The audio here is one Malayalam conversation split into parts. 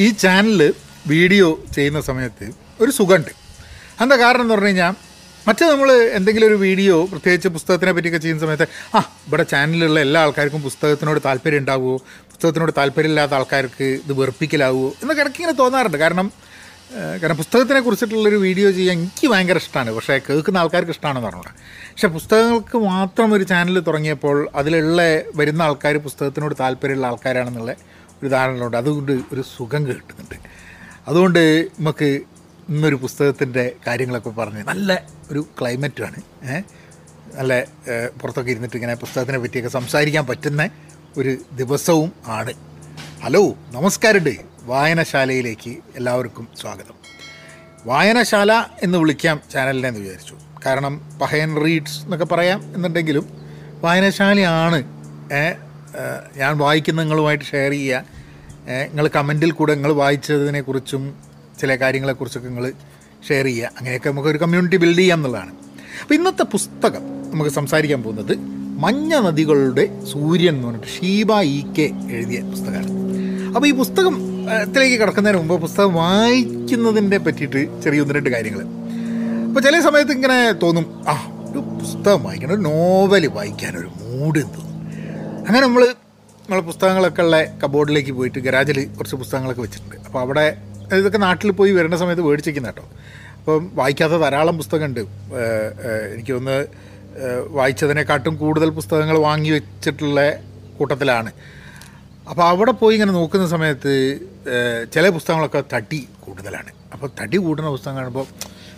ഈ ചാനൽ വീഡിയോ ചെയ്യുന്ന സമയത്ത് ഒരു സുഖമുണ്ട്. എന്താ കാരണം എന്ന് പറഞ്ഞു കഴിഞ്ഞാൽ മറ്റേ നമ്മൾ എന്തെങ്കിലും ഒരു വീഡിയോ പ്രത്യേകിച്ച് പുസ്തകത്തിനെ പറ്റിയൊക്കെ ചെയ്യുന്ന സമയത്ത് ആ ഇവിടെ ചാനലിലുള്ള എല്ലാ ആൾക്കാർക്കും പുസ്തകത്തിനോട് താല്പര്യം ഉണ്ടാവുമോ പുസ്തകത്തിനോട് താല്പര്യമില്ലാത്ത ആൾക്കാർക്ക് ഇത് വെറുപ്പിക്കലാവുമോ എന്നൊക്കെ ഇടയ്ക്ക് ഇങ്ങനെ തോന്നാറുണ്ട്. കാരണം കാരണം പുസ്തകത്തിനെ കുറിച്ചിട്ടുള്ളൊരു വീഡിയോ ചെയ്യാൻ എനിക്ക് ഭയങ്കര ഇഷ്ടമാണ് പക്ഷേ കേൾക്കുന്ന ആൾക്കാർക്ക് ഇഷ്ടമാണെന്ന് പറഞ്ഞൂടാ പക്ഷേ പുസ്തകങ്ങൾക്ക് മാത്രം ഒരു ചാനൽ തുടങ്ങിയപ്പോൾ അതിലുള്ള വരുന്ന ആൾക്കാർ പുസ്തകത്തിനോട് താല്പര്യമുള്ള ആൾക്കാരാണെന്നുള്ള ഒരു ധാരണയുണ്ട്. അതുകൊണ്ട് ഒരു സുഖം കിട്ടുന്നുണ്ട്. അതുകൊണ്ട് നമുക്ക് ഇന്നൊരു പുസ്തകത്തിന്റെ കാര്യങ്ങളൊക്കെ പറഞ്ഞ് നല്ല ഒരു ക്ലൈമറ്റാണ്. നല്ല പുറത്തൊക്കെ ഇരുന്നിട്ട് ഇങ്ങനെ പുസ്തകത്തിനെ പറ്റിയൊക്കെ സംസാരിക്കാൻ പറ്റുന്ന ഒരു ദിവസവും ആണ്. ഹലോ നമസ്കാരമുണ്ട്. വായനശാലയിലേക്ക് എല്ലാവർക്കും സ്വാഗതം. വായനശാല എന്ന് വിളിക്കാം ചാനലിനെ എന്ന് വിചാരിച്ചു. കാരണം പഹയൻ റീഡ്സ് എന്നൊക്കെ പറയാം എന്നുണ്ടെങ്കിലും വായനശാലയാണ് ഞാൻ വായിക്കുന്ന നിങ്ങളുമായിട്ട് ഷെയർ ചെയ്യുക നിങ്ങൾ കമന്റിൽ കൂടെ നിങ്ങൾ വായിച്ചതിനെക്കുറിച്ചും ചില കാര്യങ്ങളെക്കുറിച്ചൊക്കെ നിങ്ങൾ ഷെയർ ചെയ്യുക. അങ്ങനെയൊക്കെ നമുക്ക് ഒരു കമ്മ്യൂണിറ്റി ബിൽഡ് ചെയ്യാം എന്നുള്ളതാണ്. അപ്പോൾ ഇന്നത്തെ പുസ്തകം നമുക്ക് സംസാരിക്കാൻ പോകുന്നത് മഞ്ഞ നദികളുടെ സൂര്യൻ എന്ന് പറഞ്ഞിട്ട് ഷീബ ഇ കെ എഴുതിയ പുസ്തകമാണ്. അപ്പോൾ ഈ പുസ്തകം ത്തിലേക്ക് കിടക്കുന്നതിന് മുമ്പ് പുസ്തകം വായിക്കുന്നതിനെ പറ്റിയിട്ട് ചെറിയ ഒന്ന് രണ്ട് കാര്യങ്ങൾ. അപ്പോൾ ചില സമയത്ത് ഇങ്ങനെ തോന്നും ആ ഒരു പുസ്തകം വായിക്കണം ഒരു നോവൽ വായിക്കാനൊരു മൂഡ് തോന്നും അങ്ങനെ നമ്മൾ നമ്മളെ പുസ്തകങ്ങളൊക്കെ ഉള്ള കബോർഡിലേക്ക് പോയിട്ട് ഗരാജിൽ കുറച്ച് പുസ്തകങ്ങളൊക്കെ വെച്ചിട്ടുണ്ട്. അപ്പോൾ അവിടെ ഇതൊക്കെ നാട്ടിൽ പോയി വരുന്ന സമയത്ത് മേടിച്ചിരിക്കുന്ന കേട്ടോ. അപ്പം വായിക്കാത്ത ധാരാളം പുസ്തകമുണ്ട്. എനിക്ക് ഒന്ന് വായിച്ചതിനെക്കാട്ടും കൂടുതൽ പുസ്തകങ്ങൾ വാങ്ങി വെച്ചിട്ടുള്ള കൂട്ടത്തിലാണ്. അപ്പോൾ അവിടെ പോയി ഇങ്ങനെ നോക്കുന്ന സമയത്ത് ചില പുസ്തകങ്ങളൊക്കെ തടി കൂടുതലാണ്. അപ്പോൾ തടി കൂടുന്ന പുസ്തകം കാണുമ്പോൾ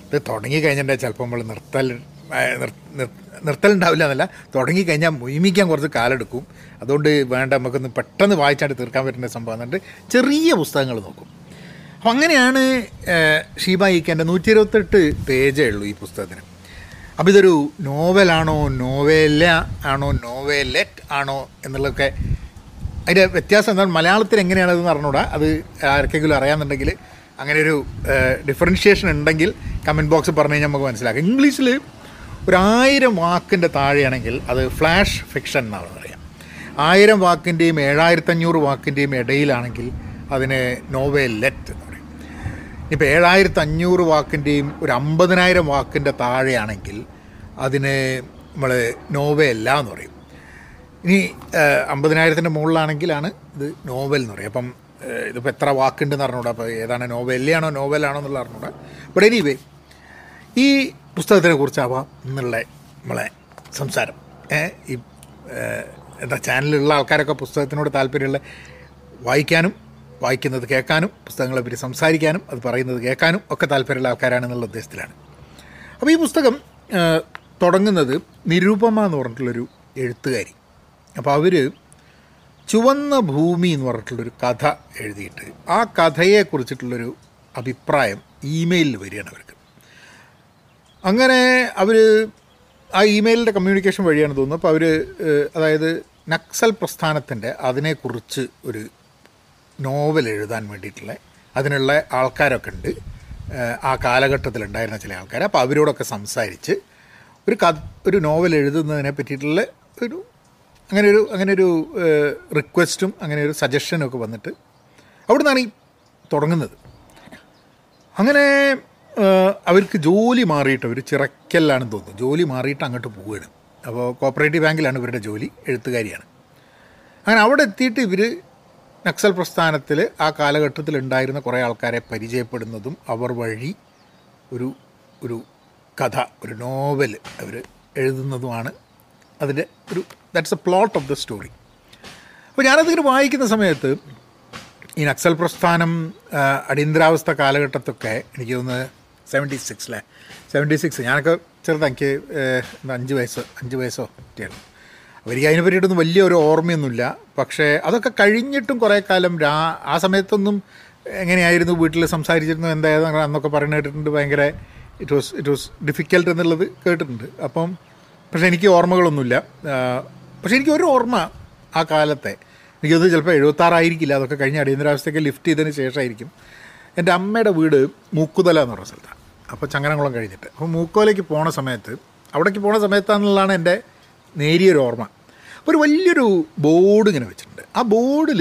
ഇത് തുടങ്ങി കഴിഞ്ഞിട്ടുണ്ടെങ്കിൽ ചിലപ്പോൾ നമ്മൾ നിർത്തൽ നിർത്തലുണ്ടാവില്ല എന്നല്ല. തുടങ്ങിക്കഴിഞ്ഞാൽ മുയിമിക്കാൻ കുറച്ച് കാലെടുക്കും. അതുകൊണ്ട് വേണ്ട നമുക്കൊന്ന് പെട്ടെന്ന് വായിച്ചാണ്ട് തീർക്കാൻ പറ്റുന്ന സംഭവം എന്നുണ്ട് ചെറിയ പുസ്തകങ്ങൾ നോക്കും. അപ്പം അങ്ങനെയാണ് ഷീബ ഈക്കന്റെ നൂറ്റി ഇരുപത്തെട്ട് പേജേ ഉള്ളൂ ഈ പുസ്തകത്തിന്. അപ്പോൾ ഇതൊരു നോവലാണോ നോവേല ആണോ നോവേലെറ്റ് ആണോ എന്നുള്ളതൊക്കെ അതിന്റെ വ്യത്യാസം എന്താണ്? മലയാളത്തിൽ എങ്ങനെയാണതെന്ന് അറിഞ്ഞൂടാ. അത് ആർക്കെങ്കിലും അറിയാമെന്നുണ്ടെങ്കിൽ അങ്ങനെ ഒരു ഡിഫറൻഷിയേഷൻ ഉണ്ടെങ്കിൽ കമന്റ് ബോക്സ് പറഞ്ഞു കഴിഞ്ഞാൽ നമുക്ക് മനസ്സിലാക്കാം. ഇംഗ്ലീഷിൽ ഒരു ആയിരം വാക്കിന്റെ താഴെയാണെങ്കിൽ അത് ഫ്ലാഷ് ഫിക്ഷൻ എന്നാണ് പറയാം ആയിരം വാക്കിന്റെയും ഏഴായിരത്തഞ്ഞൂറ് വാക്കിന്റെയും ഇടയിലാണെങ്കിൽ അതിന് നോവേലെറ്റ് എന്ന് പറയും. ഇപ്പോൾ ഏഴായിരത്തഞ്ഞൂറ് വാക്കിന്റെയും ഒരു അമ്പതിനായിരം വാക്കിന്റെ താഴെയാണെങ്കിൽ അതിനെ നമ്മൾ നോവയല്ല എന്ന് പറയും. ഇനി അമ്പതിനായിരത്തിന്റെ മുകളിലാണെങ്കിലാണ് ഇത് നോവൽ എന്ന് പറയും. അപ്പം ഇതിപ്പോൾ എത്ര വാക്കുണ്ടെന്ന് അറിഞ്ഞൂടാ. അപ്പോൾ ഏതാണ് നോവല്ലാണോ നോവലാണോ എന്നുള്ള അറിഞ്ഞൂടാ. ബട്ട് എനിവേ ഈ പുസ്തകത്തിനെ കുറിച്ചാവാം എന്നുള്ള നമ്മളെ സംസാരം. ഈ എന്താ ചാനലിലുള്ള ആൾക്കാരൊക്കെ പുസ്തകത്തിനോട് താല്പര്യമുള്ള വായിക്കാനും വായിക്കുന്നത് കേൾക്കാനും പുസ്തകങ്ങളെ പറ്റി സംസാരിക്കാനും അത് പറയുന്നത് കേൾക്കാനും ഒക്കെ താല്പര്യമുള്ള ആൾക്കാരാണെന്നുള്ള ഉദ്ദേശത്തിലാണ്. അപ്പോൾ ഈ പുസ്തകം തുടങ്ങുന്നത് നിരൂപമ എന്ന് പറഞ്ഞിട്ടുള്ളൊരു എഴുത്തുകാരി. അപ്പോൾ അവർ ചുവന്ന ഭൂമി എന്ന് പറഞ്ഞിട്ടുള്ളൊരു കഥ എഴുതിയിട്ട് ആ കഥയെക്കുറിച്ചിട്ടുള്ളൊരു അഭിപ്രായം ഇമെയിലിൽ വരികയാണ് അവർക്ക്. അങ്ങനെ അവർ ആ ഇമെയിലിന്റെ കമ്മ്യൂണിക്കേഷൻ വഴിയാണ് തോന്നുന്നത് അപ്പോൾ അവർ അതായത് നക്സൽ പ്രസ്ഥാനത്തിന്റെ അതിനെക്കുറിച്ച് ഒരു നോവൽ എഴുതാൻ വേണ്ടിയിട്ടുള്ള അതിനുള്ള ആൾക്കാരൊക്കെ ഉണ്ട്. ആ കാലഘട്ടത്തിലുണ്ടായിരുന്ന ചില ആൾക്കാർ. അപ്പോൾ അവരോടൊക്കെ സംസാരിച്ച് ഒരു കഥ ഒരു നോവൽ എഴുതുന്നതിനെ പറ്റിയിട്ടുള്ള ഒരു അങ്ങനെ ഒരു അങ്ങനെ ഒരു റിക്വസ്റ്റും അങ്ങനെ ഒരു സജഷനും ഒക്കെ വന്നിട്ട് അവിടെ നിന്നാണ് ഈ തുടങ്ങുന്നത്. അങ്ങനെ അവർക്ക് ജോലി മാറിയിട്ട് അവർ ചിറക്കല്ലാണെന്ന് തോന്നുന്നു. ജോലി മാറിയിട്ട് അങ്ങോട്ട് പോവുകയാണ് അപ്പോൾ കോപ്പറേറ്റീവ് ബാങ്കിലാണ് ഇവരുടെ ജോലി എഴുത്തുകാരിയാണ്. അങ്ങനെ അവിടെ എത്തിയിട്ട് ഇവർ നക്സൽ പ്രസ്ഥാനത്തിൽ ആ കാലഘട്ടത്തിൽ ഉണ്ടായിരുന്ന കുറേ ആൾക്കാരെ പരിചയപ്പെടുന്നതും അവർ വഴി ഒരു ഒരു കഥ ഒരു നോവൽ അവർ എഴുതുന്നതുമാണ്. അതിന്റെ ഒരു that's a plot of the story അപ്പോൾ ഞാനതിങ്ങനെ വായിക്കുന്ന സമയത്ത് ഈ നക്സൽ പ്രസ്ഥാനം അടിയന്തരാവസ്ഥ കാലഘട്ടത്തൊക്കെ എനിക്ക് തോന്നുന്നത് സെവന്റി സിക്സിലെ സെവന്റി സിക്സ് ഞാനൊക്കെ ചെറുതാണ് എനിക്ക് അഞ്ച് വയസ്സ് അഞ്ച് വയസ്സോ കുട്ടിയാണ് എനിക്ക് അതിനെ പറ്റിയിട്ടൊന്നും വലിയ ഒരു ഓർമ്മയൊന്നുമില്ല. പക്ഷേ അതൊക്കെ കഴിഞ്ഞിട്ടും കുറേ കാലം രാ ആ സമയത്തൊന്നും എങ്ങനെയായിരുന്നു? വീട്ടിൽ സംസാരിച്ചിരുന്നു എന്തായിരുന്നു? അന്നൊക്കെ പറയുന്നത് കേട്ടിട്ടുണ്ട് ഭയങ്കര it was it was difficult എന്നുള്ളത് കേട്ടിട്ടുണ്ട്. അപ്പം പക്ഷേ എനിക്ക് ഓർമ്മകളൊന്നുമില്ല. പക്ഷേ എനിക്ക് ഒരു ഓർമ്മ ആ കാലത്തെ. എനിക്കത് ചിലപ്പോൾ എഴുപത്താറായിരിക്കില്ല അതൊക്കെ കഴിഞ്ഞ അടിയന്തരാവസ്ഥയ്ക്ക് ലിഫ്റ്റ് ചെയ്തതിന് ശേഷമായിരിക്കും. എന്റെ അമ്മയുടെ വീട് മൂക്കുതല എന്ന് പറഞ്ഞ സ്ഥലത്താണ്. അപ്പോൾ ചങ്ങനകുളം കഴിഞ്ഞിട്ട്. അപ്പോൾ മൂക്കോലേക്ക് പോണ സമയത്ത് അവിടേക്ക് പോണ സമയത്താണെന്നുള്ളതാണ് എന്റെ നേരിയൊരു ഓർമ്മ. അപ്പോൾ ഒരു വലിയൊരു ബോർഡ് ഇങ്ങനെ വെച്ചിട്ടുണ്ട്. ആ ബോർഡിൽ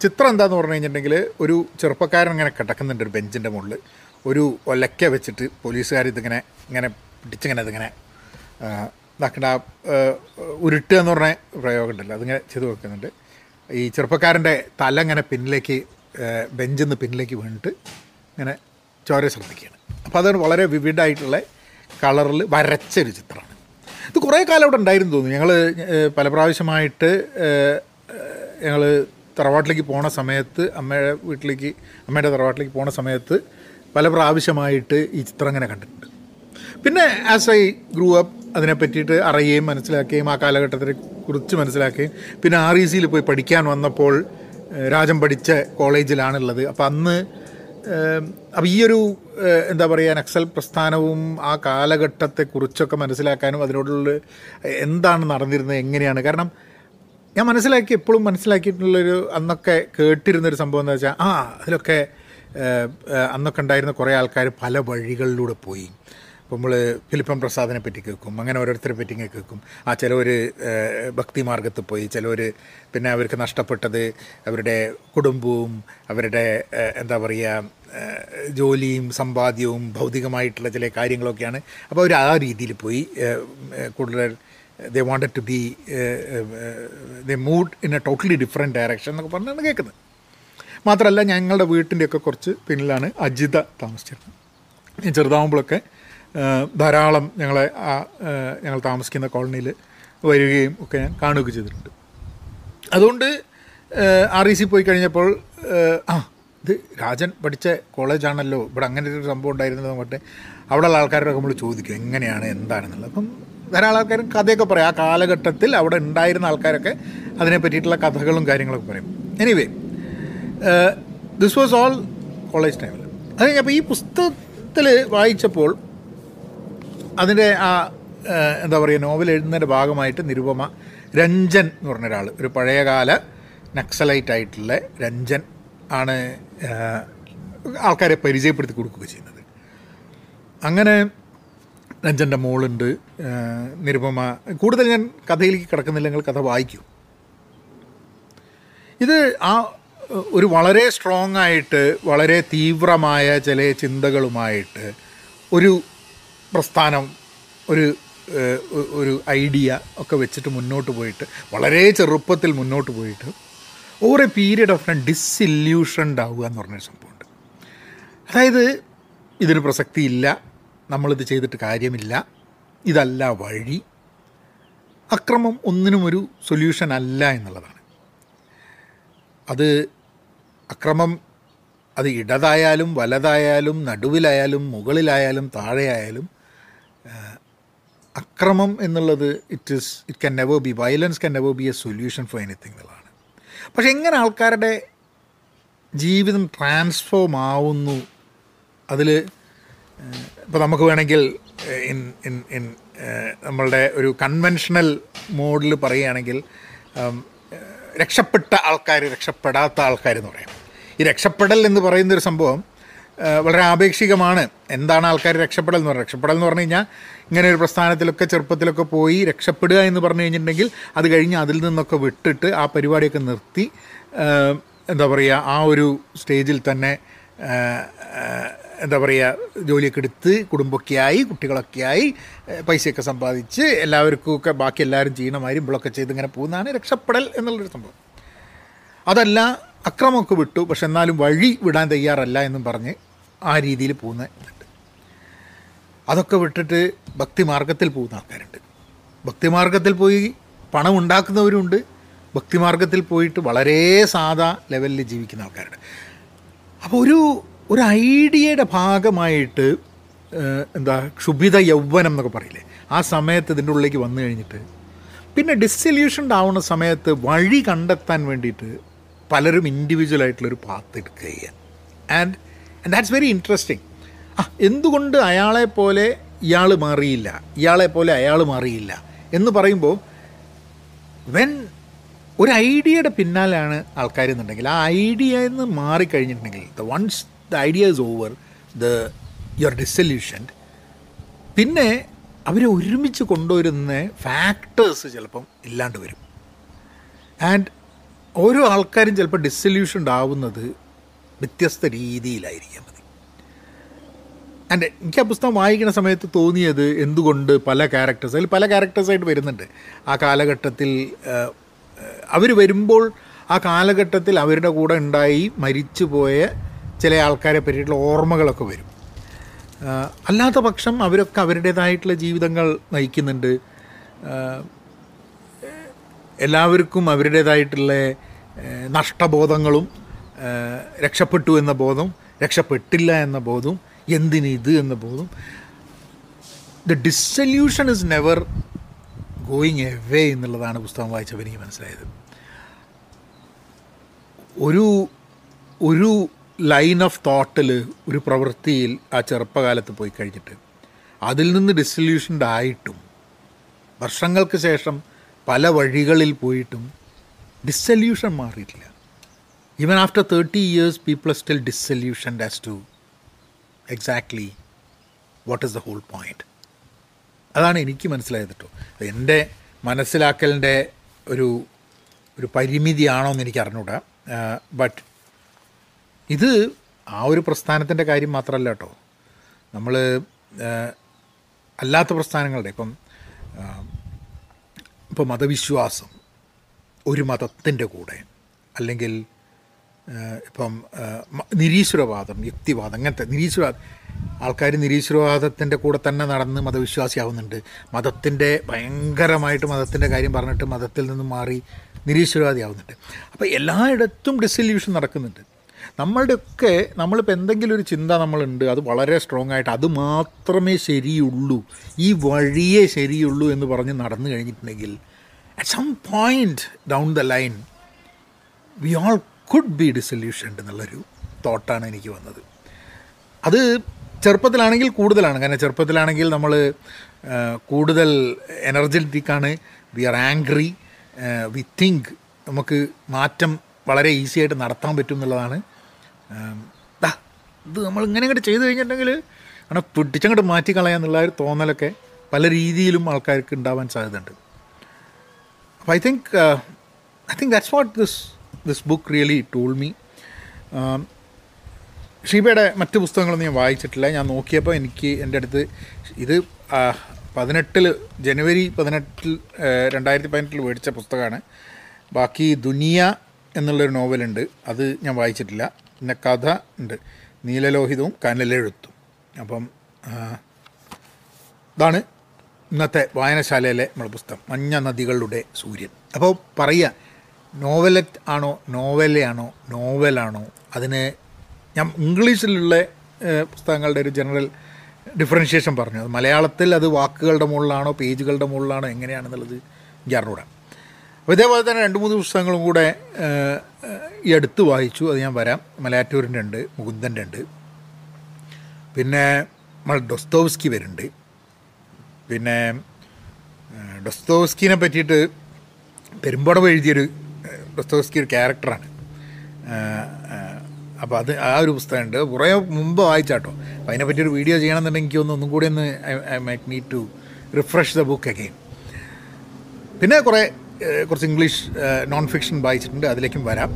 ചിത്രം എന്താന്ന് പറഞ്ഞു കഴിഞ്ഞിട്ടുണ്ടെങ്കിൽ ഒരു ചെറുപ്പക്കാരൻ ഇങ്ങനെ കിടക്കുന്നുണ്ട് ഒരു ബെഞ്ചിന്റെ മുകളിൽ. ഒരു ഒലക്ക വെച്ചിട്ട് പോലീസുകാർ ഇതിങ്ങനെ ഇങ്ങനെ പിടിച്ചിങ്ങനെ ഇതിങ്ങനെ ഇതാക്കേണ്ട ഉരുട്ടുക എന്ന് പറഞ്ഞ പ്രയോഗം ഉണ്ടല്ലോ. അതിങ്ങനെ ചെയ്ത് വെക്കുന്നുണ്ട്. ഈ ചെറുപ്പക്കാരന്റെ തല ഇങ്ങനെ പിന്നിലേക്ക് ബെഞ്ചിൽ നിന്ന് പിന്നിലേക്ക് വീണിട്ട് ഇങ്ങനെ ചോര ശ്രദ്ധിക്കുകയാണ്. അപ്പോൾ അതാണ് വളരെ വിവിഡായിട്ടുള്ള കളറിൽ വരച്ചൊരു ചിത്രമാണ്. ഇത് കുറേ കാലം അവിടെ ഉണ്ടായിരുന്നു തോന്നുന്നു. ഞങ്ങൾ പല പ്രാവശ്യമായിട്ട് ഞങ്ങൾ തറവാട്ടിലേക്ക് പോണ സമയത്ത് അമ്മയുടെ വീട്ടിലേക്ക് അമ്മയുടെ തറവാട്ടിലേക്ക് പോണ സമയത്ത് പല പ്രാവശ്യമായിട്ട് ഈ ചിത്രം ഇങ്ങനെ കണ്ടിട്ടുണ്ട്. പിന്നെ ആസ് ഐ ഗ്രൂ അപ്പ് അതിനെ പറ്റിയിട്ട് അറിയുകയും മനസ്സിലാക്കുകയും ആ കാലഘട്ടത്തെ കുറിച്ച് മനസ്സിലാക്കുകയും പിന്നെ ആർ ഇ സിയിൽ പോയി പഠിക്കാൻ വന്നപ്പോൾ രാജൻ പഠിച്ച കോളേജിലാണുള്ളത്. അപ്പം അന്ന് അപ്പം ഈ ഒരു എന്താ പറയുക നക്സൽ പ്രസ്ഥാനവും ആ കാലഘട്ടത്തെക്കുറിച്ചൊക്കെ മനസ്സിലാക്കാനും അതിനോടുള്ള എന്താണ് നടന്നിരുന്നത് എങ്ങനെയാണ്? കാരണം ഞാൻ മനസ്സിലാക്കി എപ്പോഴും മനസ്സിലാക്കിയിട്ടുള്ളൊരു അന്നൊക്കെ കേട്ടിരുന്നൊരു സംഭവം എന്താ വെച്ചാൽ ആ അതിലൊക്കെ അന്നൊക്കെ ഉണ്ടായിരുന്ന കുറേ ആൾക്കാർ പല വഴികളിലൂടെ പോയി. നമ്മൾ ഫിലിപ്പം പ്രസാദിനെ പറ്റി കേൾക്കും അങ്ങനെ ഓരോരുത്തരെ പറ്റി കേൾക്കും. ആ ചിലവർ ഭക്തി മാർഗത്തിൽ പോയി ചിലവർ പിന്നെ അവർക്ക് നഷ്ടപ്പെട്ടത് അവരുടെ കുടുംബവും അവരുടെ എന്താ പറയുക ജോലിയും സമ്പാദ്യവും ഭൗതികമായിട്ടുള്ള ചില കാര്യങ്ങളൊക്കെയാണ്. അപ്പോൾ അവർ ആ രീതിയിൽ പോയി കൂടുതൽ they wanted to be they moved in a totally different direction എന്നൊക്കെ പറഞ്ഞാണ് കേൾക്കുന്നത്. മാത്രമല്ല ഞങ്ങളുടെ വീട്ടിന്റെയൊക്കെ കുറച്ച് പിന്നിലാണ് അജിത താമസിച്ചിരുന്നത്. ചെറുതാവുമ്പോഴൊക്കെ ധാരാളം ഞങ്ങളെ ആ ഞങ്ങൾ താമസിക്കുന്ന കോളനിയിൽ വരികയും ഒക്കെ ഞാൻ കാണുകയൊക്കെ ചെയ്തിട്ടുണ്ട്. അതുകൊണ്ട് ആർ ഇ സി പോയി കഴിഞ്ഞപ്പോൾ ആ ഇത് രാജൻ പഠിച്ച കോളേജാണല്ലോ ഇവിടെ അങ്ങനെ ഒരു സംഭവം ഉണ്ടായിരുന്നത് നോക്കട്ടെ അവിടെയുള്ള ആൾക്കാരോടൊക്കെ നമ്മൾ ചോദിക്കും എങ്ങനെയാണ് എന്താണെന്നുള്ളത്. അപ്പം ധാരാളം ആൾക്കാരും കഥയൊക്കെ പറയും. ആ കാലഘട്ടത്തിൽ അവിടെ ഉണ്ടായിരുന്ന ആൾക്കാരൊക്കെ അതിനെ പറ്റിയിട്ടുള്ള കഥകളും കാര്യങ്ങളൊക്കെ പറയും. Anyway this was all college ടൈമിൽ അത് കഴിഞ്ഞപ്പോൾ ഈ പുസ്തകത്തിൽ വായിച്ചപ്പോൾ അതിന്റെ ആ എന്താ പറയുക നോവൽ എഴുതുന്നതിന്റെ ഭാഗമായിട്ട് നിരുപമ രഞ്ജൻ എന്ന് പറഞ്ഞ ഒരാൾ ഒരു പഴയകാല നക്സലൈറ്റ് ആയിട്ടുള്ള രഞ്ജൻ ആണ് ആൾക്കാരെ പരിചയപ്പെടുത്തി കൊടുക്കുക ചെയ്യുന്നത്. അങ്ങനെ രഞ്ജന്റെ മോളുണ്ട് നിരുപമ. കൂടുതൽ ഞാൻ കഥയിലേക്ക് കിടക്കുന്നില്ല നിങ്ങൾ കഥ വായിക്കൂ. ഇത് ആ ഒരു വളരെ സ്ട്രോങ് ആയിട്ട് വളരെ തീവ്രമായ ചില ചിന്തകളുമായിട്ട് ഒരു പ്രസ്ഥാനം ഒരു ഒരു ഐഡിയ ഒക്കെ വെച്ചിട്ട് മുന്നോട്ട് പോയിട്ട് വളരെ ചെറുപ്പത്തിൽ മുന്നോട്ട് പോയിട്ട് over a period of time disillusioned ആവുക എന്ന് പറഞ്ഞൊരു സംഭവമുണ്ട്. അതായത് ഇതിന് പ്രസക്തിയില്ല നമ്മളിത് ചെയ്തിട്ട് കാര്യമില്ല ഇതല്ല വഴി അക്രമം ഒന്നിനും ഒരു സൊല്യൂഷൻ അല്ല എന്നുള്ളതാണ്. അത് അക്രമം അത് ഇടതായാലും വലതായാലും നടുവിലായാലും മുകളിലായാലും താഴെയായാലും അക്രമം എന്നുള്ളത് it is it can never be violence can never be a solution for anything എന്നുള്ളതാണ്. പക്ഷെ എങ്ങനെ ആൾക്കാരുടെ ജീവിതം ട്രാൻസ്ഫോം ആവുന്നു? അതിൽ ഇപ്പോൾ നമുക്ക് വേണമെങ്കിൽ ഇൻ ഇൻ ഇൻ നമ്മളുടെ ഒരു കൺവെൻഷണൽ മോഡിൽ പറയുകയാണെങ്കിൽ രക്ഷപ്പെട്ട ആൾക്കാർ രക്ഷപ്പെടാത്ത ആൾക്കാർ എന്ന് പറയാം. ഈ രക്ഷപ്പെടൽ എന്ന് പറയുന്നൊരു സംഭവം വളരെ ആപേക്ഷികമാണ്. എന്താണ് ആൾക്കാർ രക്ഷപ്പെടൽ എന്ന് പറയുന്നത്? രക്ഷപ്പെടൽ എന്ന് പറഞ്ഞു കഴിഞ്ഞാൽ ഇങ്ങനെ ഒരു പ്രസ്ഥാനത്തിലൊക്കെ ചെറുപ്പത്തിലൊക്കെ പോയി രക്ഷപ്പെടുക എന്ന് പറഞ്ഞു കഴിഞ്ഞിട്ടുണ്ടെങ്കിൽ അത് കഴിഞ്ഞ് അതിൽ നിന്നൊക്കെ വിട്ടിട്ട് ആ പരിപാടിയൊക്കെ നിർത്തി എന്താ പറയുക ആ ഒരു സ്റ്റേജിൽ തന്നെ എന്താ പറയുക ജോലിയൊക്കെ എടുത്ത് കുടുംബമൊക്കെ കുട്ടികളൊക്കെയായി പൈസയൊക്കെ സമ്പാദിച്ച് എല്ലാവർക്കും ഒക്കെ ബാക്കി എല്ലാവരും ചെയ്യണ മാതിരി ഇമ്പളൊക്കെ ചെയ്ത് ഇങ്ങനെ പോകുന്നതാണ് രക്ഷപ്പെടൽ എന്നുള്ളൊരു സംഭവം. അതല്ല അക്രമമൊക്കെ വിട്ടു പക്ഷെ എന്നാലും വഴി വിടാൻ തയ്യാറല്ല എന്നും പറഞ്ഞ് ആ രീതിയിൽ പോകുന്ന ഇതുണ്ട് അതൊക്കെ വിട്ടിട്ട് ഭക്തിമാർഗത്തിൽ പോകുന്ന ആൾക്കാരുണ്ട്. ഭക്തിമാർഗത്തിൽ പോയി പണം ഉണ്ടാക്കുന്നവരുണ്ട്. ഭക്തിമാർഗത്തിൽ പോയിട്ട് വളരെ സാധാ ലെവലിൽ ജീവിക്കുന്ന ആൾക്കാരുണ്ട്. അപ്പോൾ ഒരു ഒരു ഐഡിയയുടെ ഭാഗമായിട്ട് എന്താ ക്ഷുഭിത യൗവനം എന്നൊക്കെ പറയില്ലേ? ആ സമയത്ത് ഇതിന്റെ ഉള്ളിലേക്ക് വന്നു കഴിഞ്ഞിട്ട് പിന്നെ ഡിസൊല്യൂഷൻഡ് ആവുന്ന സമയത്ത് വഴി കണ്ടെത്താൻ വേണ്ടിയിട്ട് പലരും ഇൻഡിവിജ്വൽ ആയിട്ടുള്ളൊരു പാത്ത് എടുക്കുക and and that's very interesting എന്തുകൊണ്ട് അയാളെ പോലെ ഇയാൾ മാറിയില്ല? ഇയാളെ പോലെ അയാൾ മാറിയില്ല? എന്ന് പറയുമ്പോൾ വെൻ ഒരു ഐഡിയയുടെ പിന്നാലെയാണ് ആൾക്കാർ എന്നുണ്ടെങ്കിൽ ആ ഐഡിയ എന്ന് മാറിക്കഴിഞ്ഞിട്ടുണ്ടെങ്കിൽ the once the idea is over the your disillusion പിന്നെ അവരെ ഒരുമിച്ച് കൊണ്ടുവരുന്ന ഫാക്ടേഴ്സ് ചിലപ്പം ഇല്ലാണ്ട് വരും. ആൻഡ് ഓരോ ആൾക്കാരും ചിലപ്പോൾ ഡിസൊല്യൂഷൻ ഉണ്ടാവുന്നത് വ്യത്യസ്ത രീതിയിലായിരിക്കാം. മതി ആൻഡ് എനിക്ക് ആ പുസ്തകം വായിക്കുന്ന സമയത്ത് തോന്നിയത് എന്തുകൊണ്ട് പല ക്യാരക്ടേഴ്സ് അതിൽ പല ക്യാരക്ടേഴ്സായിട്ട് വരുന്നുണ്ട്. ആ കാലഘട്ടത്തിൽ അവർ വരുമ്പോൾ ആ കാലഘട്ടത്തിൽ അവരുടെ കൂടെ ഉണ്ടായി മരിച്ചു പോയ ചില ആൾക്കാരെ പറ്റിയിട്ടുള്ള ഓർമ്മകളൊക്കെ വരും. അല്ലാത്ത പക്ഷം അവരൊക്കെ അവരുടേതായിട്ടുള്ള ജീവിതങ്ങൾ നയിക്കുന്നുണ്ട്. എല്ലാവർക്കും അവരുടേതായിട്ടുള്ള നഷ്ടബോധങ്ങളും രക്ഷപ്പെട്ടു എന്ന ബോധം രക്ഷപ്പെട്ടില്ല എന്ന ബോധം എന്തിന് ഇത് എന്ന ബോധം the disillusion is never going away എന്നുള്ളതാണ് പുസ്തകം വായിച്ചപ്പോൾ എനിക്ക് മനസ്സിലായത്. ഒരു ഒരു ലൈൻ ഓഫ് തോട്ടിൽ ഒരു പ്രവൃത്തിയിൽ ആ ചെറുപ്പകാലത്ത് പോയി കഴിഞ്ഞിട്ട് അതിൽ നിന്ന് ഡിസൊല്യൂഷൻഡ് ആയിട്ടും വർഷങ്ങൾക്ക് ശേഷം പല വഴികളിൽ പോയിട്ടും ഡിസൊല്യൂഷൻ മാറിയിട്ടില്ല. Even after thirty years people are still disillusioned as to exactly what is the whole point അതാണ് എനിക്ക് മനസ്സിലായത് കേട്ടോ എന്റെ മനസ്സിലാക്കലിന്റെ ഒരു ഒരു പരിമിതിയാണോ എന്ന് എനിക്ക് അറിഞ്ഞൂടാ. ബട്ട് ഇത് ആ ഒരു പ്രസ്ഥാനത്തിന്റെ കാര്യം മാത്രമല്ല കേട്ടോ നമ്മൾ അല്ലാത്ത പ്രസ്ഥാനങ്ങളുടെ ഇപ്പം ഇപ്പോൾ മതവിശ്വാസം ഒരു മതത്തിന്റെ കൂടെ അല്ലെങ്കിൽ ഇപ്പം നിരീശ്വരവാദം യുക്തിവാദം അങ്ങനത്തെ നിരീശ്വരവാദം ആൾക്കാർ നിരീശ്വരവാദത്തിന്റെ കൂടെ തന്നെ നടന്ന് മതവിശ്വാസിയാവുന്നുണ്ട്. മതത്തിന്റെ ഭയങ്കരമായിട്ട് മതത്തിന്റെ കാര്യം പറഞ്ഞിട്ട് മതത്തിൽ നിന്ന് മാറി നിരീശ്വരവാദിയാവുന്നുണ്ട്. അപ്പോൾ എല്ലായിടത്തും ഡിസൊല്യൂഷൻ നടക്കുന്നുണ്ട്. നമ്മളുടെയൊക്കെ നമ്മളിപ്പോൾ എന്തെങ്കിലും ഒരു ചിന്ത നമ്മളുണ്ട് അത് വളരെ സ്ട്രോങ് ആയിട്ട് അത് മാത്രമേ ശരിയുള്ളൂ. ഈ വഴിയേ ശരിയുള്ളൂ എന്ന് പറഞ്ഞ് നടന്നു കഴിഞ്ഞിട്ടുണ്ടെങ്കിൽ at some point down the line we all could be disillusioned എന്നുള്ളൊരു തോട്ടാണ് എനിക്ക് വന്നത്. അത് ചെറുപ്പത്തിലാണെങ്കിൽ കൂടുതലാണ്. കാരണം ചെറുപ്പത്തിലാണെങ്കിൽ നമ്മൾ കൂടുതൽ എനർജറ്റിക്കാണ് we are angry we think നമുക്ക് മാറ്റം വളരെ ഈസി ആയിട്ട് നടത്താൻ പറ്റും എന്നുള്ളതാണ്. ഇത് നമ്മൾ ഇങ്ങനെ ഇങ്ങോട്ട് ചെയ്ത് കഴിഞ്ഞിട്ടുണ്ടെങ്കിൽ അങ്ങനെ പിടിച്ചങ്ങോട്ട് മാറ്റിക്കളയാന്നുള്ള ഒരു തോന്നലൊക്കെ പല രീതിയിലും ആൾക്കാർക്ക് ഉണ്ടാവാൻ സാധ്യതയുണ്ട്. അപ്പോൾ I think I think that's what this this book really told me ഷീബയുടെ മറ്റ് പുസ്തകങ്ങളൊന്നും ഞാൻ വായിച്ചിട്ടില്ല. ഞാൻ നോക്കിയപ്പോൾ എനിക്ക് എന്റെ അടുത്ത് ഇത് പതിനെട്ടിൽ ജനുവരി പതിനെട്ടിൽ രണ്ടായിരത്തി പതിനെട്ടിൽ മേടിച്ച പുസ്തകമാണ്. ബാക്കി ദുനിയ എന്നുള്ളൊരു നോവലുണ്ട്. അത് ഞാൻ വായിച്ചിട്ടില്ല. പിന്നെ കഥ ഉണ്ട്. നീലലോഹിതവും കനലെഴുത്തും അപ്പം ഇതാണ് ഇന്നത്തെ വായനശാലയിലെ നമ്മുടെ പുസ്തകം. മഞ്ഞ നദികളുടെ സൂര്യൻ. അപ്പോൾ പറയുക നോവലറ്റ് ആണോ നോവലയാണോ നോവലാണോ? അതിന് ഞാൻ ഇംഗ്ലീഷിലുള്ള പുസ്തകങ്ങളുടെ ഒരു ജനറൽ ഡിഫറൻഷ്യേഷൻ പറഞ്ഞു. അത് മലയാളത്തിൽ അത് വാക്കുകളുടെ മുകളിലാണോ പേജുകളുടെ മുകളിലാണോ എങ്ങനെയാണെന്നുള്ളത് എനിക്ക് അപ്പോൾ ഇതേപോലെ തന്നെ രണ്ട് മൂന്ന് പുസ്തകങ്ങളും കൂടെ ഈ അടുത്ത് വായിച്ചു. അത് ഞാൻ വരാം. മലയാറ്റൂരിന്റെ ഉണ്ട് മുകുന്ദന്റെ ഉണ്ട്. പിന്നെ നമ്മൾ ഡൊസ്തോവ്സ്കി വരുന്നുണ്ട്. പിന്നെ ഡൊസ്തോവ്സ്കിനെ പറ്റിയിട്ട് പെരുമ്പടവ് എഴുതിയൊരു ഏഹ്, ഡൊസ്തോവ്സ്കി ഒരു ക്യാരക്ടറാണ് അപ്പോൾ അത് ആ ഒരു പുസ്തകമുണ്ട്. കുറേ മുമ്പ് വായിച്ചാട്ടോ. അപ്പോൾ അതിനെപ്പറ്റി ഒരു വീഡിയോ ചെയ്യണമെന്നുണ്ടെങ്കിൽ എനിക്ക് ഒന്ന് ഒന്നും കൂടി ഒന്ന് I might need to refresh the book again പിന്നെ കുറേ കുറച്ച് ഇംഗ്ലീഷ് നോൺ ഫിക്ഷൻ വായിച്ചിട്ടുണ്ട്. അതിലേക്കും വരാം.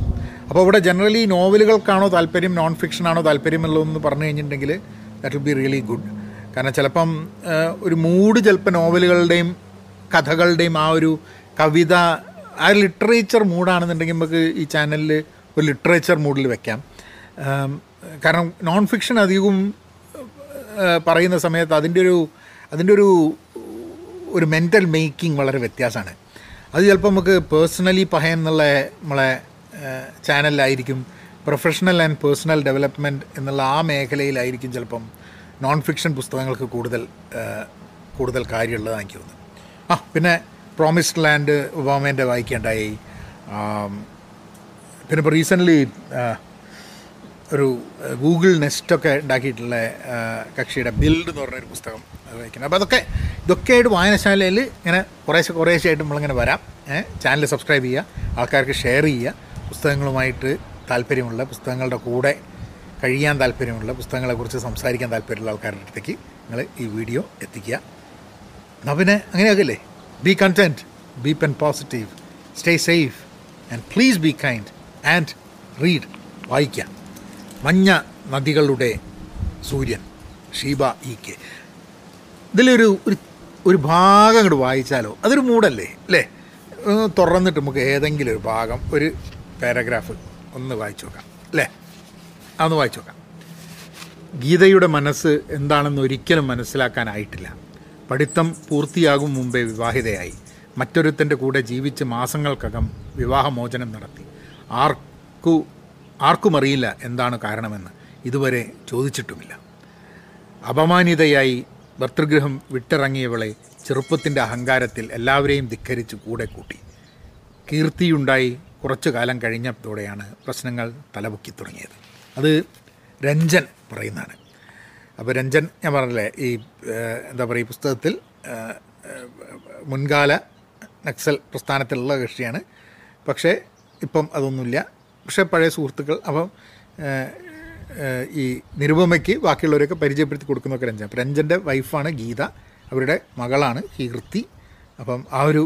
അപ്പോൾ ഇവിടെ ജനറലി നോവലുകൾക്കാണോ താല്പര്യം നോൺ ഫിക്ഷനാണോ താല്പര്യം എന്നുള്ളതെന്ന് പറഞ്ഞു കഴിഞ്ഞിട്ടുണ്ടെങ്കിൽ that will be really good കാരണം ചിലപ്പം ഒരു മൂഡ് ചിലപ്പോൾ നോവലുകളുടെയും കഥകളുടെയും ആ ഒരു കവിത ആ ലിറ്ററേച്ചർ മൂഡാണെന്നുണ്ടെങ്കിൽ നമുക്ക് ഈ ചാനലിൽ ഒരു ലിറ്ററേച്ചർ മൂഡിൽ വെക്കാം. കാരണം നോൺ ഫിക്ഷൻ അധികവും പറയുന്ന സമയത്ത് അതിന്റെ ഒരു അതിന്റെ ഒരു ഒരു മെന്റൽ മേക്കിംഗ് വളരെ വ്യത്യാസമാണ്. അത് ചിലപ്പോൾ നമുക്ക് പേഴ്സണലി പഹയൻ എന്നുള്ള നമ്മളെ ചാനലിലായിരിക്കും പ്രൊഫഷണൽ ആൻഡ് പേഴ്സണൽ ഡെവലപ്മെന്റ് എന്നുള്ള ആ മേഖലയിലായിരിക്കും ചിലപ്പം നോൺ ഫിക്ഷൻ പുസ്തകങ്ങൾക്ക് കൂടുതൽ കൂടുതൽ കാര്യമുള്ളതാണ് എനിക്ക് തോന്നുന്നത് ആ പിന്നെ പ്രോമിസ്ഡ് ലാൻഡ് ഒബാമേന്റെ വായിക്കേണ്ടായി. പിന്നെ ഇപ്പോൾ റീസെന്റ്ലി ഒരു ഗൂഗിൾ നെസ്റ്റൊക്കെ ഉണ്ടാക്കിയിട്ടുള്ള കക്ഷിയുടെ ബിൽഡ് എന്ന് പറഞ്ഞൊരു പുസ്തകം വായിക്കുന്നത് അപ്പോൾ അതൊക്കെ ഇതൊക്കെയായിട്ട് വായനശാലയിൽ ഇങ്ങനെ കുറേശ്ശെ കുറേശ്ശെയായിട്ട് നമ്മളിങ്ങനെ വരാം. ചാനൽ സബ്സ്ക്രൈബ് ചെയ്യുക ആൾക്കാർക്ക് ഷെയർ ചെയ്യുക പുസ്തകങ്ങളുമായിട്ട് താല്പര്യമുള്ള പുസ്തകങ്ങളുടെ കൂടെ കഴിയാൻ താല്പര്യമുള്ള പുസ്തകങ്ങളെക്കുറിച്ച് സംസാരിക്കാൻ താല്പര്യമുള്ള ആൾക്കാരുടെ അടുത്തേക്ക് നിങ്ങൾ ഈ വീഡിയോ എത്തിക്കുക. എന്നാൽ പിന്നെ അങ്ങനെയാകല്ലേ? Be content, be pen positive stay safe and please be kind and read വായിക്കാം. മഞ്ഞ നദികളുടെ സൂര്യൻ. Sheeba E K. ഇതിലൊരു ഒരു ഒരു ഭാഗം അങ്ങോട്ട് വായിച്ചാലോ? അതൊരു മൂടല്ലേ? അല്ലേ തുറന്നിട്ട് നമുക്ക് ഏതെങ്കിലും ഒരു ഭാഗം ഒരു പാരഗ്രാഫ് ഒന്ന് വായിച്ചു നോക്കാം. അല്ലേ അതൊന്ന് വായിച്ചു നോക്കാം. ഗീതയുടെ മനസ്സ് എന്താണെന്ന് ഒരിക്കലും മനസ്സിലാക്കാനായിട്ടില്ല. പഠിത്തം പൂർത്തിയാകും മുമ്പേ വിവാഹിതയായി. മറ്റൊരുത്തന്റെ കൂടെ ജീവിച്ച് മാസങ്ങൾക്കകം വിവാഹമോചനം നടത്തി. ആർക്കു ആർക്കും അറിയില്ല എന്താണ് കാരണമെന്ന് ഇതുവരെ ചോദിച്ചിട്ടുമില്ല. അപമാനിതയായി ഭർത്തൃഗൃഹം വിട്ടിറങ്ങിയവളെ ചെറുപ്പത്തിന്റെ അഹങ്കാരത്തിൽ എല്ലാവരെയും ധിക്കരിച്ച് കൂടെ കൂട്ടി. കീർത്തിയുണ്ടായി കുറച്ചു കാലം കഴിഞ്ഞതോടെയാണ് പ്രശ്നങ്ങൾ തലപൊക്കി തുടങ്ങിയത്. അത് രഞ്ജൻ പറയുന്നതാണ്. അപ്പോൾ രഞ്ജൻ ഞാൻ പറഞ്ഞില്ലേ ഈ എന്താ പറയുക ഈ പുസ്തകത്തിൽ മുൻകാല നക്സൽ പ്രസ്ഥാനത്തിലുള്ള കക്ഷിയാണ്. പക്ഷേ ഇപ്പം അതൊന്നുമില്ല. പക്ഷേ പഴയ സുഹൃത്തുക്കൾ അപ്പം ഈ നിരുപമയ്ക്ക് ബാക്കിയുള്ളവരെയൊക്കെ പരിചയപ്പെടുത്തി കൊടുക്കുന്നതൊക്കെ രഞ്ജൻ. അപ്പം രഞ്ജന്റെ വൈഫാണ് ഗീത. അവരുടെ മകളാണ് കീർത്തി അപ്പം ആ ഒരു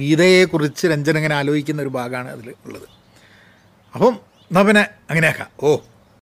ഗീതയെക്കുറിച്ച് രഞ്ജൻ ഇങ്ങനെ ആലോചിക്കുന്ന ഒരു ഭാഗമാണ് അതിൽ ഉള്ളത്. അപ്പം എന്നാൽ പിന്നെ അങ്ങനെയാക്കാം. ഓ.